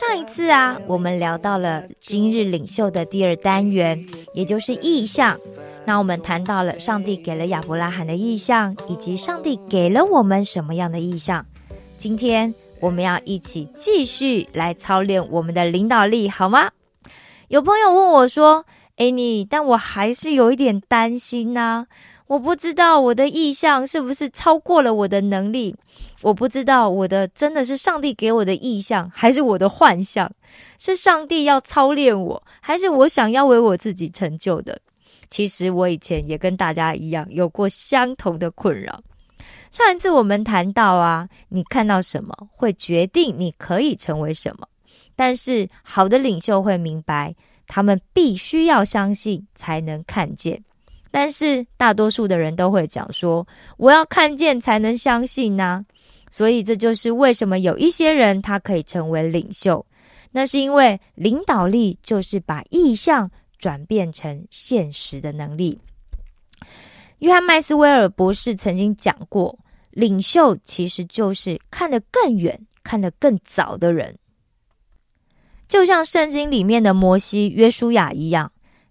上一次啊，我们聊到了今日领袖的第二单元，也就是意象。那我们谈到了上帝给了亚伯拉罕的意象，以及上帝给了我们什么样的意象。今天我们要一起继续来操练我们的领导力，好吗？有朋友问我说：“哎，你，但我还是有一点担心呐、我不知道我的意向是不是超过了我的能力，我不知道我的真的是上帝给我的意向，还是我的幻象？是上帝要操练我，还是我想要为我自己成就的？其实我以前也跟大家一样，有过相同的困扰。上一次我们谈到啊，你看到什么会决定你可以成为什么，但是好的领袖会明白，他们必须要相信才能看见。但是大多数的人都会讲说：“我要看见才能相信呐、所以这就是为什么有一些人他可以成为领袖，那是因为领导力就是把意向转变成现实的能力。约翰麦斯威尔博士曾经讲过，领袖其实就是看得更远、看得更早的人，就像圣经里面的摩西、约书亚一样。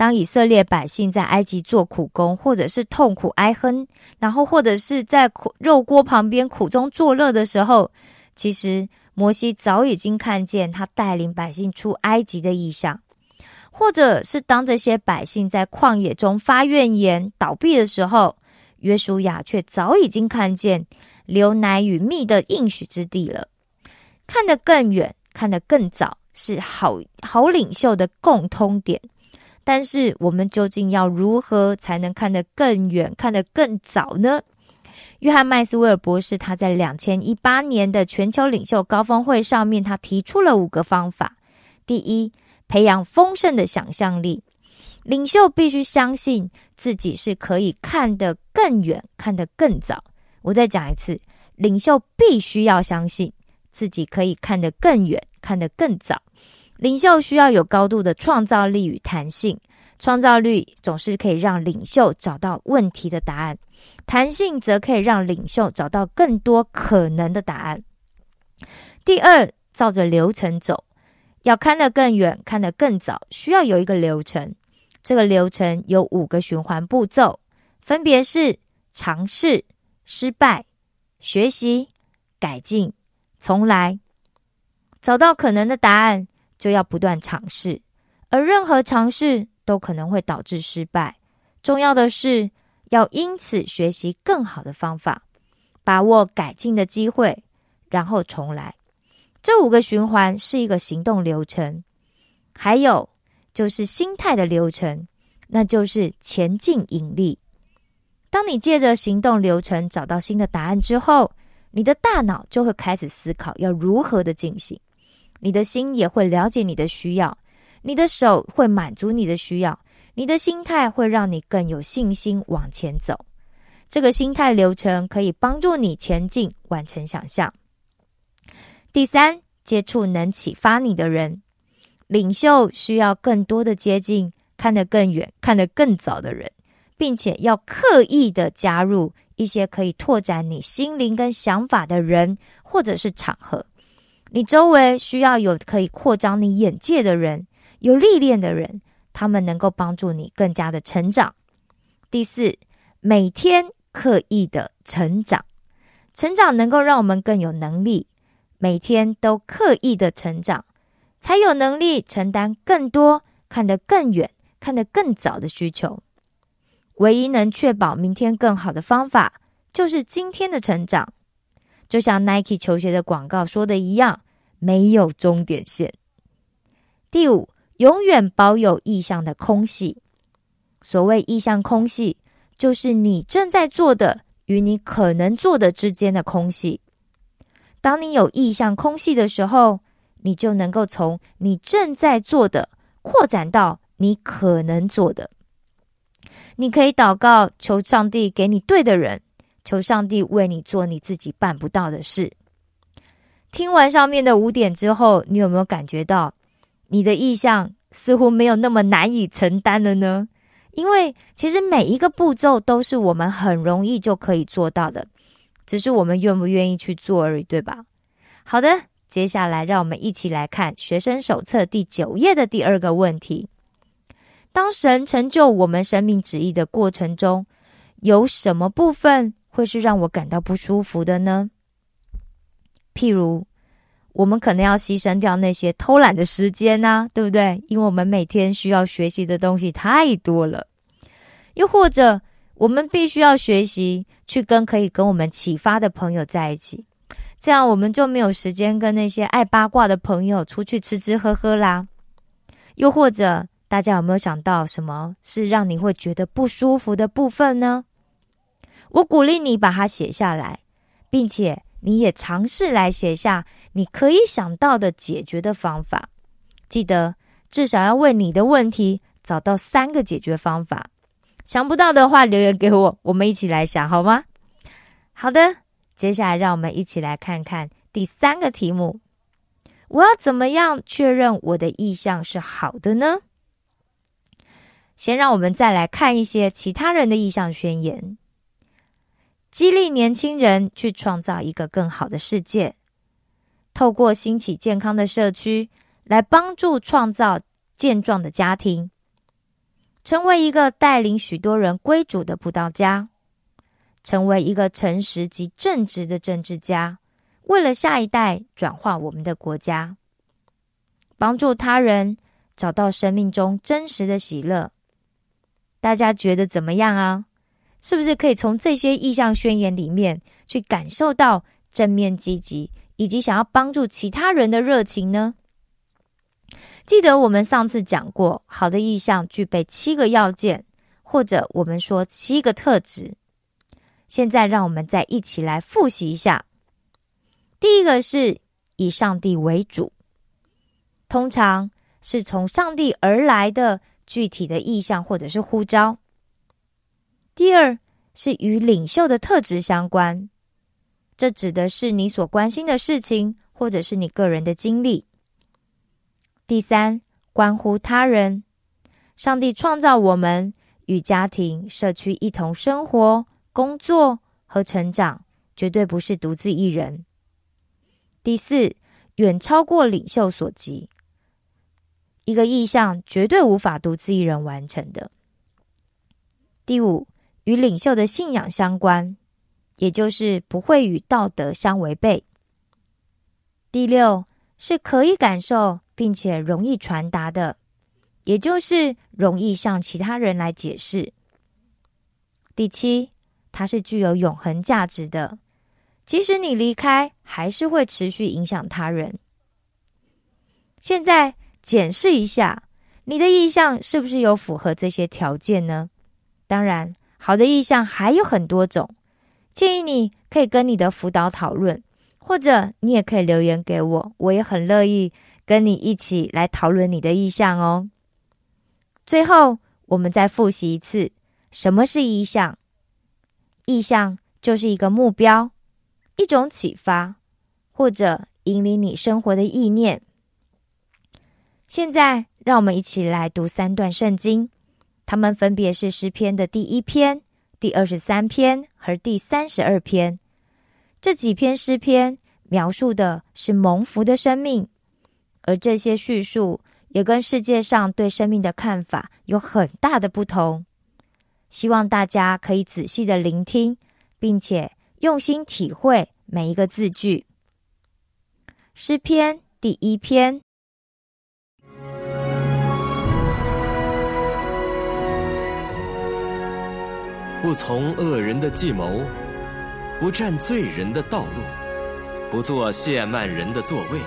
当以色列百姓在埃及做苦工，或者是痛苦哀哼，然后或者是在苦肉锅旁边苦中作乐的时候，其实摩西早已经看见他带领百姓出埃及的意象；或者是当这些百姓在旷野中发怨言、倒闭的时候，约书亚却早已经看见流奶与蜜的应许之地了。看得更远，看得更早，是好好领袖的共通点。但是我们究竟要如何才能看得更远、看得更早呢？约翰麦斯威尔博士他在两千一八年的全球领袖高峰会上面，他提出了五个方法。第一，培养丰盛的想象力。领袖必须相信自己是可以看得更远、看得更早。我再讲一次，领袖必须要相信自己可以看得更远、看得更早。领袖需要有高度的创造力与弹性，创造力总是可以让领袖找到问题的答案，弹性则可以让领袖找到更多可能的答案。第二，照着流程走，要看得更远、看得更早，需要有一个流程。这个流程有五个循环步骤，分别是尝试、失败、学习、改进、重来。找到可能的答案。就要不断尝试，而任何尝试都可能会导致失败。重要的是要因此学习更好的方法，把握改进的机会，然后重来。这五个循环是一个行动流程，还有就是心态的流程，那就是前进引力。当你借着行动流程找到新的答案之后，你的大脑就会开始思考要如何的进行。你的心也会了解你的需要，你的手会满足你的需要，你的心态会让你更有信心往前走。这个心态流程可以帮助你前进，完成想象。第三，接触能启发你的人。领袖需要更多的接近看得更远、看得更早的人，并且要刻意的加入一些可以拓展你心灵跟想法的人或者是场合。你周围需要有可以扩张你眼界的人，有历练的人，他们能够帮助你更加的成长。第四，每天刻意的成长，成长能够让我们更有能力，每天都刻意的成长，才有能力承担更多、看得更远、看得更早的需求。唯一能确保明天更好的方法，就是今天的成长。就像 Nike 球鞋的广告说的一样，没有终点线。第五，永远保有意向的空隙。所谓意向空隙，就是你正在做的与你可能做的之间的空隙。当你有意向空隙的时候，你就能够从你正在做的扩展到你可能做的。你可以祷告，求上帝给你对的人，求上帝为你做你自己办不到的事。听完上面的五点之后，你有没有感觉到你的意向似乎没有那么难以承担了呢？因为其实每一个步骤都是我们很容易就可以做到的，只是我们愿不愿意去做而已，对吧？好的，接下来让我们一起来看学生手册第九页的第二个问题：当神成就我们生命旨意的过程中，有什么部分会是让我感到不舒服的呢？譬如，我们可能要牺牲掉那些偷懒的时间呢，对不对？因为我们每天需要学习的东西太多了。又或者，我们必须要学习去跟可以跟我们启发的朋友在一起，这样我们就没有时间跟那些爱八卦的朋友出去吃吃喝喝啦。又或者，大家有没有想到什么是让你会觉得不舒服的部分呢？我鼓励你把它写下来，并且。你也尝试来写下你可以想到的解决的方法，记得至少要为你的问题找到三个解决方法。想不到的话，留言给我，我们一起来想好吗？好的，接下来让我们一起来看看第三个题目：我要怎么样确认我的意向是好的呢？先让我们再来看一些其他人的意向宣言。激励年轻人去创造一个更好的世界，透过兴起健康的社区来帮助创造健壮的家庭，成为一个带领许多人归主的葡萄家，成为一个诚实及正直的政治家，为了下一代转化我们的国家，帮助他人找到生命中真实的喜乐。大家觉得怎么样啊？是不是可以从这些意向宣言里面去感受到正面积极以及想要帮助其他人的热情呢？记得我们上次讲过，好的意向具备七个要件，或者我们说七个特质。现在让我们再一起来复习一下。第一个是以上帝为主，通常是从上帝而来的具体的意向或者是呼召。第二是与领袖的特质相关，这指的是你所关心的事情，或者是你个人的经历。第三，关乎他人，上帝创造我们与家庭、社区一同生活、工作和成长，绝对不是独自一人。第四，远超过领袖所及，一个意向绝对无法独自一人完成的。第五。与领袖的信仰相关，也就是不会与道德相违背。第六是可以感受并且容易传达的，也就是容易向其他人来解释。第七，它是具有永恒价值的，即使你离开，还是会持续影响他人。现在检视一下，你的意向是不是有符合这些条件呢？当然。好的意向还有很多种，建议你可以跟你的辅导讨论，或者你也可以留言给我，我也很乐意跟你一起来讨论你的意向哦。最后，我们再复习一次，什么是意向？意向就是一个目标，一种启发，或者引领你生活的意念。现在，让我们一起来读三段圣经。他们分别是诗篇的第一篇、第二十三篇和第三十二篇。这几篇诗篇描述的是蒙福的生命，而这些叙述也跟世界上对生命的看法有很大的不同。希望大家可以仔细的聆听，并且用心体会每一个字句。诗篇第一篇。不从恶人的计谋，不占罪人的道路，不做亵慢人的座位，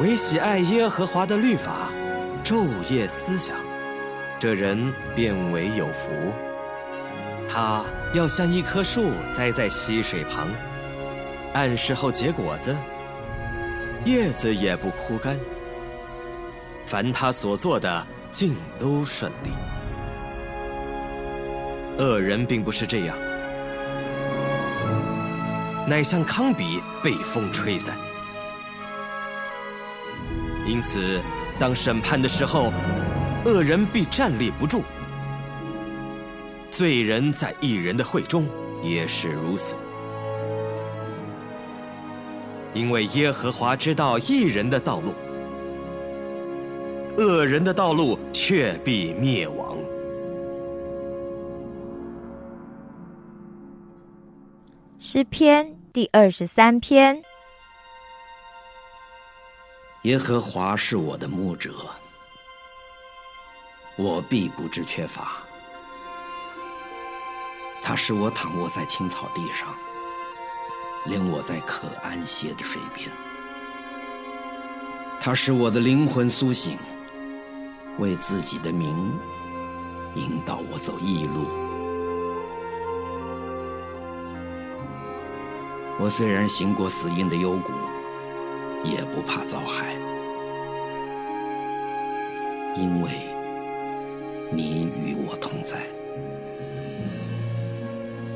唯喜爱耶和华的律法，昼夜思想，这人便为有福。他要像一棵树栽在溪水旁，按时候结果子，叶子也不枯干，凡他所做的尽都顺利。恶人并不是这样，乃像糠秕被风吹散。因此，当审判的时候，恶人必站立不住；罪人在一人的会中也是如此。因为耶和华知道一人的道路，恶人的道路却必灭亡。诗篇第二十三篇。耶和华是我的牧者，我必不致缺乏。他使我躺卧在青草地上，领我在可安歇的水边。他使我的灵魂苏醒，为自己的名引导我走义路。我虽然行过死荫的幽谷，也不怕遭害，因为你与我同在。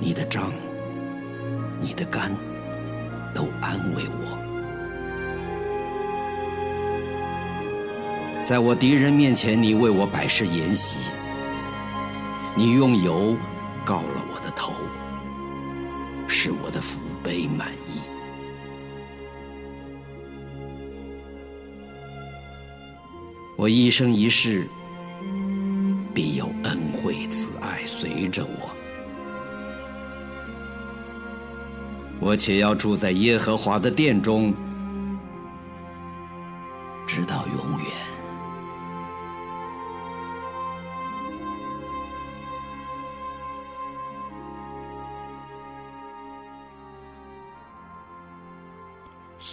你的杖、你的肝都安慰我。在我敌人面前，你为我摆设筵席，你用油告了我的头，是我的福。被满意，我一生一世必有恩惠慈爱随着我，我且要住在耶和华的殿中，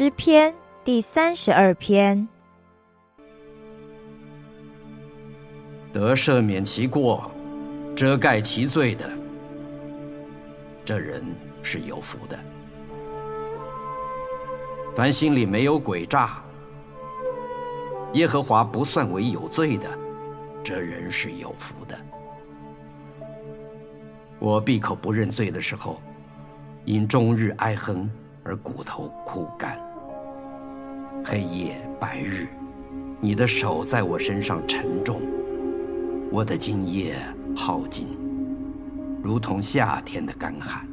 诗篇第三十二篇：得赦免其过、遮盖其罪的，这人是有福的；凡心里没有诡诈、耶和华不算为有罪的，这人是有福的。我闭口不认罪的时候，因终日哀哼。而骨头枯干，黑夜白日，你的手在我身上沉重，我的精液耗尽，如同夏天的干旱。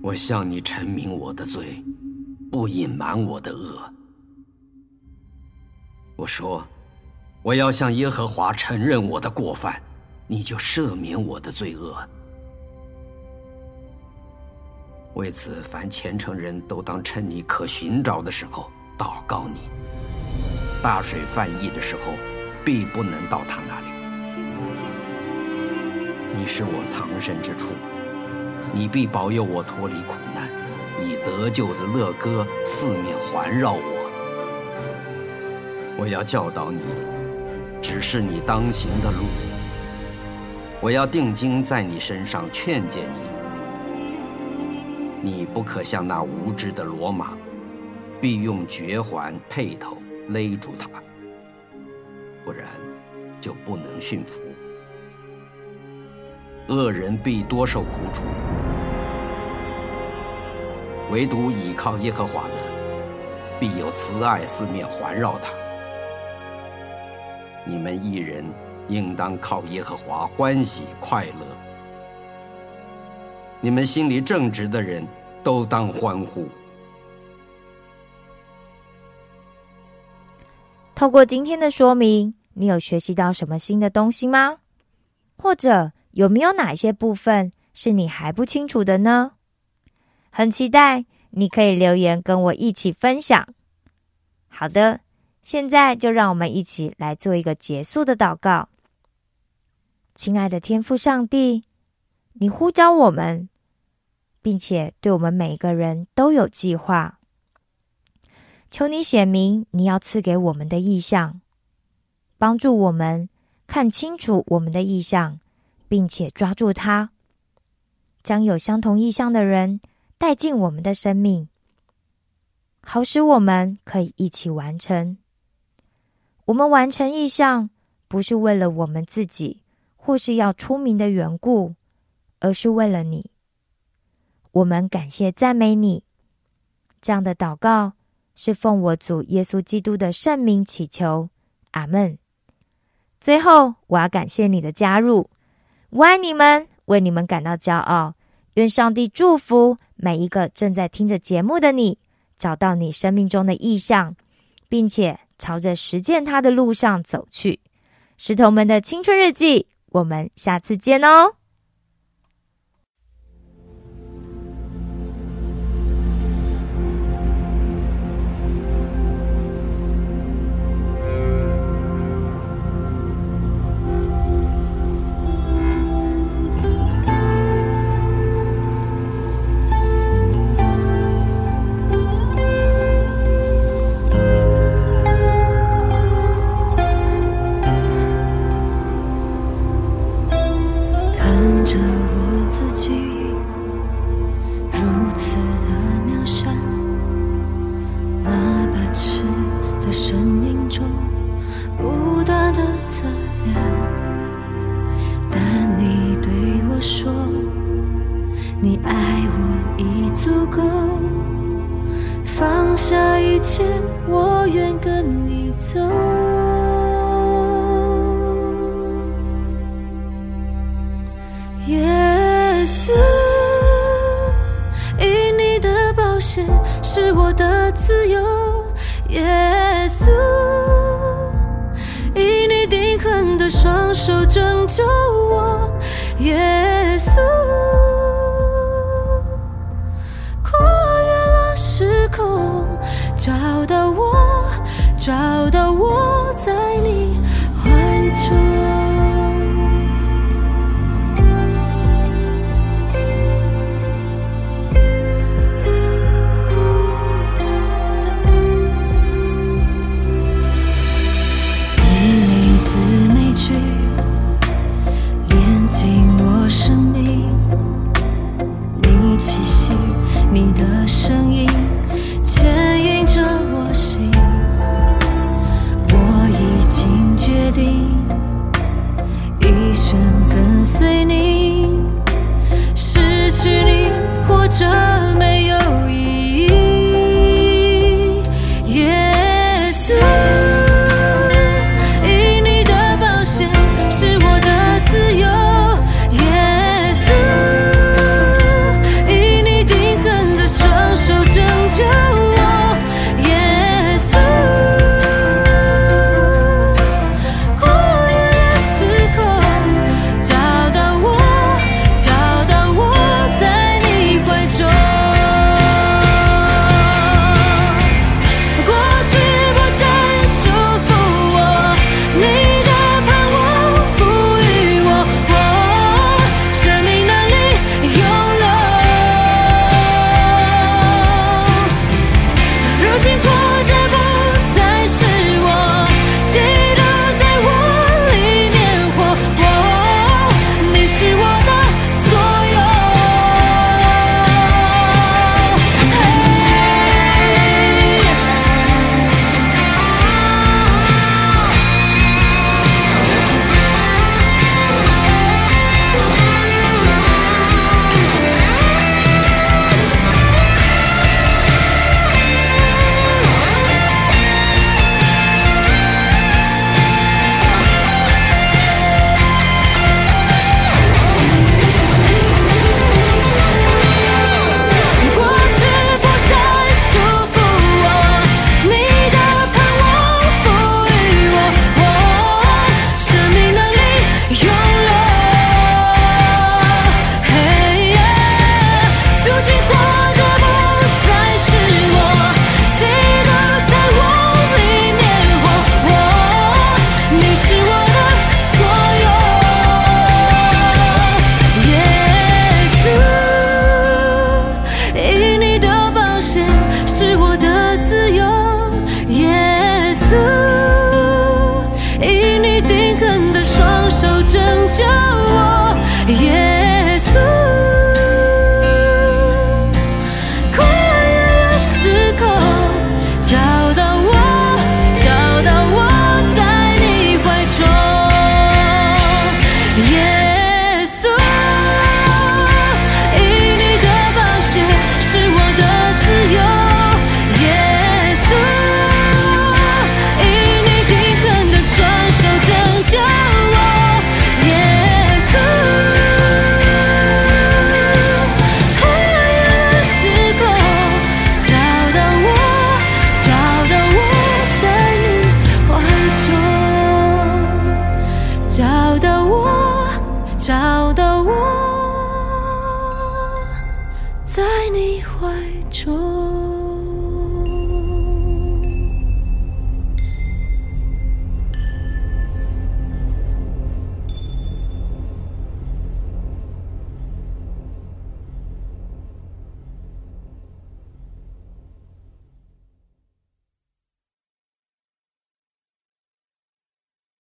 我向你陈明我的罪，不隐瞒我的恶。我说，我要向耶和华承认我的过犯，你就赦免我的罪恶。为此，凡虔诚人都当趁你可寻找的时候祷告你。大水泛溢的时候，必不能到他那里。你是我藏身之处，你必保佑我脱离苦难，以得救的乐歌四面环绕我。我要教导你，指示你当行的路。我要定睛在你身上，劝诫你。你不可像那无知的罗马，必用绝环配头勒住他，不然就不能驯服。恶人必多受苦楚，唯独倚靠耶和华的，必有慈爱四面环绕他。你们一人应当靠耶和华欢喜快乐。你们心里正直的人都当欢呼。透过今天的说明，你有学习到什么新的东西吗？或者有没有哪些部分是你还不清楚的呢？很期待你可以留言跟我一起分享。好的，现在就让我们一起来做一个结束的祷告。亲爱的天父上帝。你呼召我们，并且对我们每一个人都有计划。求你显明你要赐给我们的意向，帮助我们看清楚我们的意向，并且抓住它，将有相同意向的人带进我们的生命，好使我们可以一起完成我们完成意向，不是为了我们自己，或是要出名的缘故，而是为了你。我们感谢赞美你。这样的祷告是奉我主耶稣基督的圣名祈求，阿门。最后，我要感谢你的加入，我爱你们，为你们感到骄傲。愿上帝祝福每一个正在听着节目的你，找到你生命中的意向，并且。朝着实践他的路上走去，石头们的青春日记，我们下次见哦。下一切，我愿跟你走。耶稣，以你的宝血是我的自由。耶稣，以你钉痕的双手拯救我。耶稣。找到我找到我。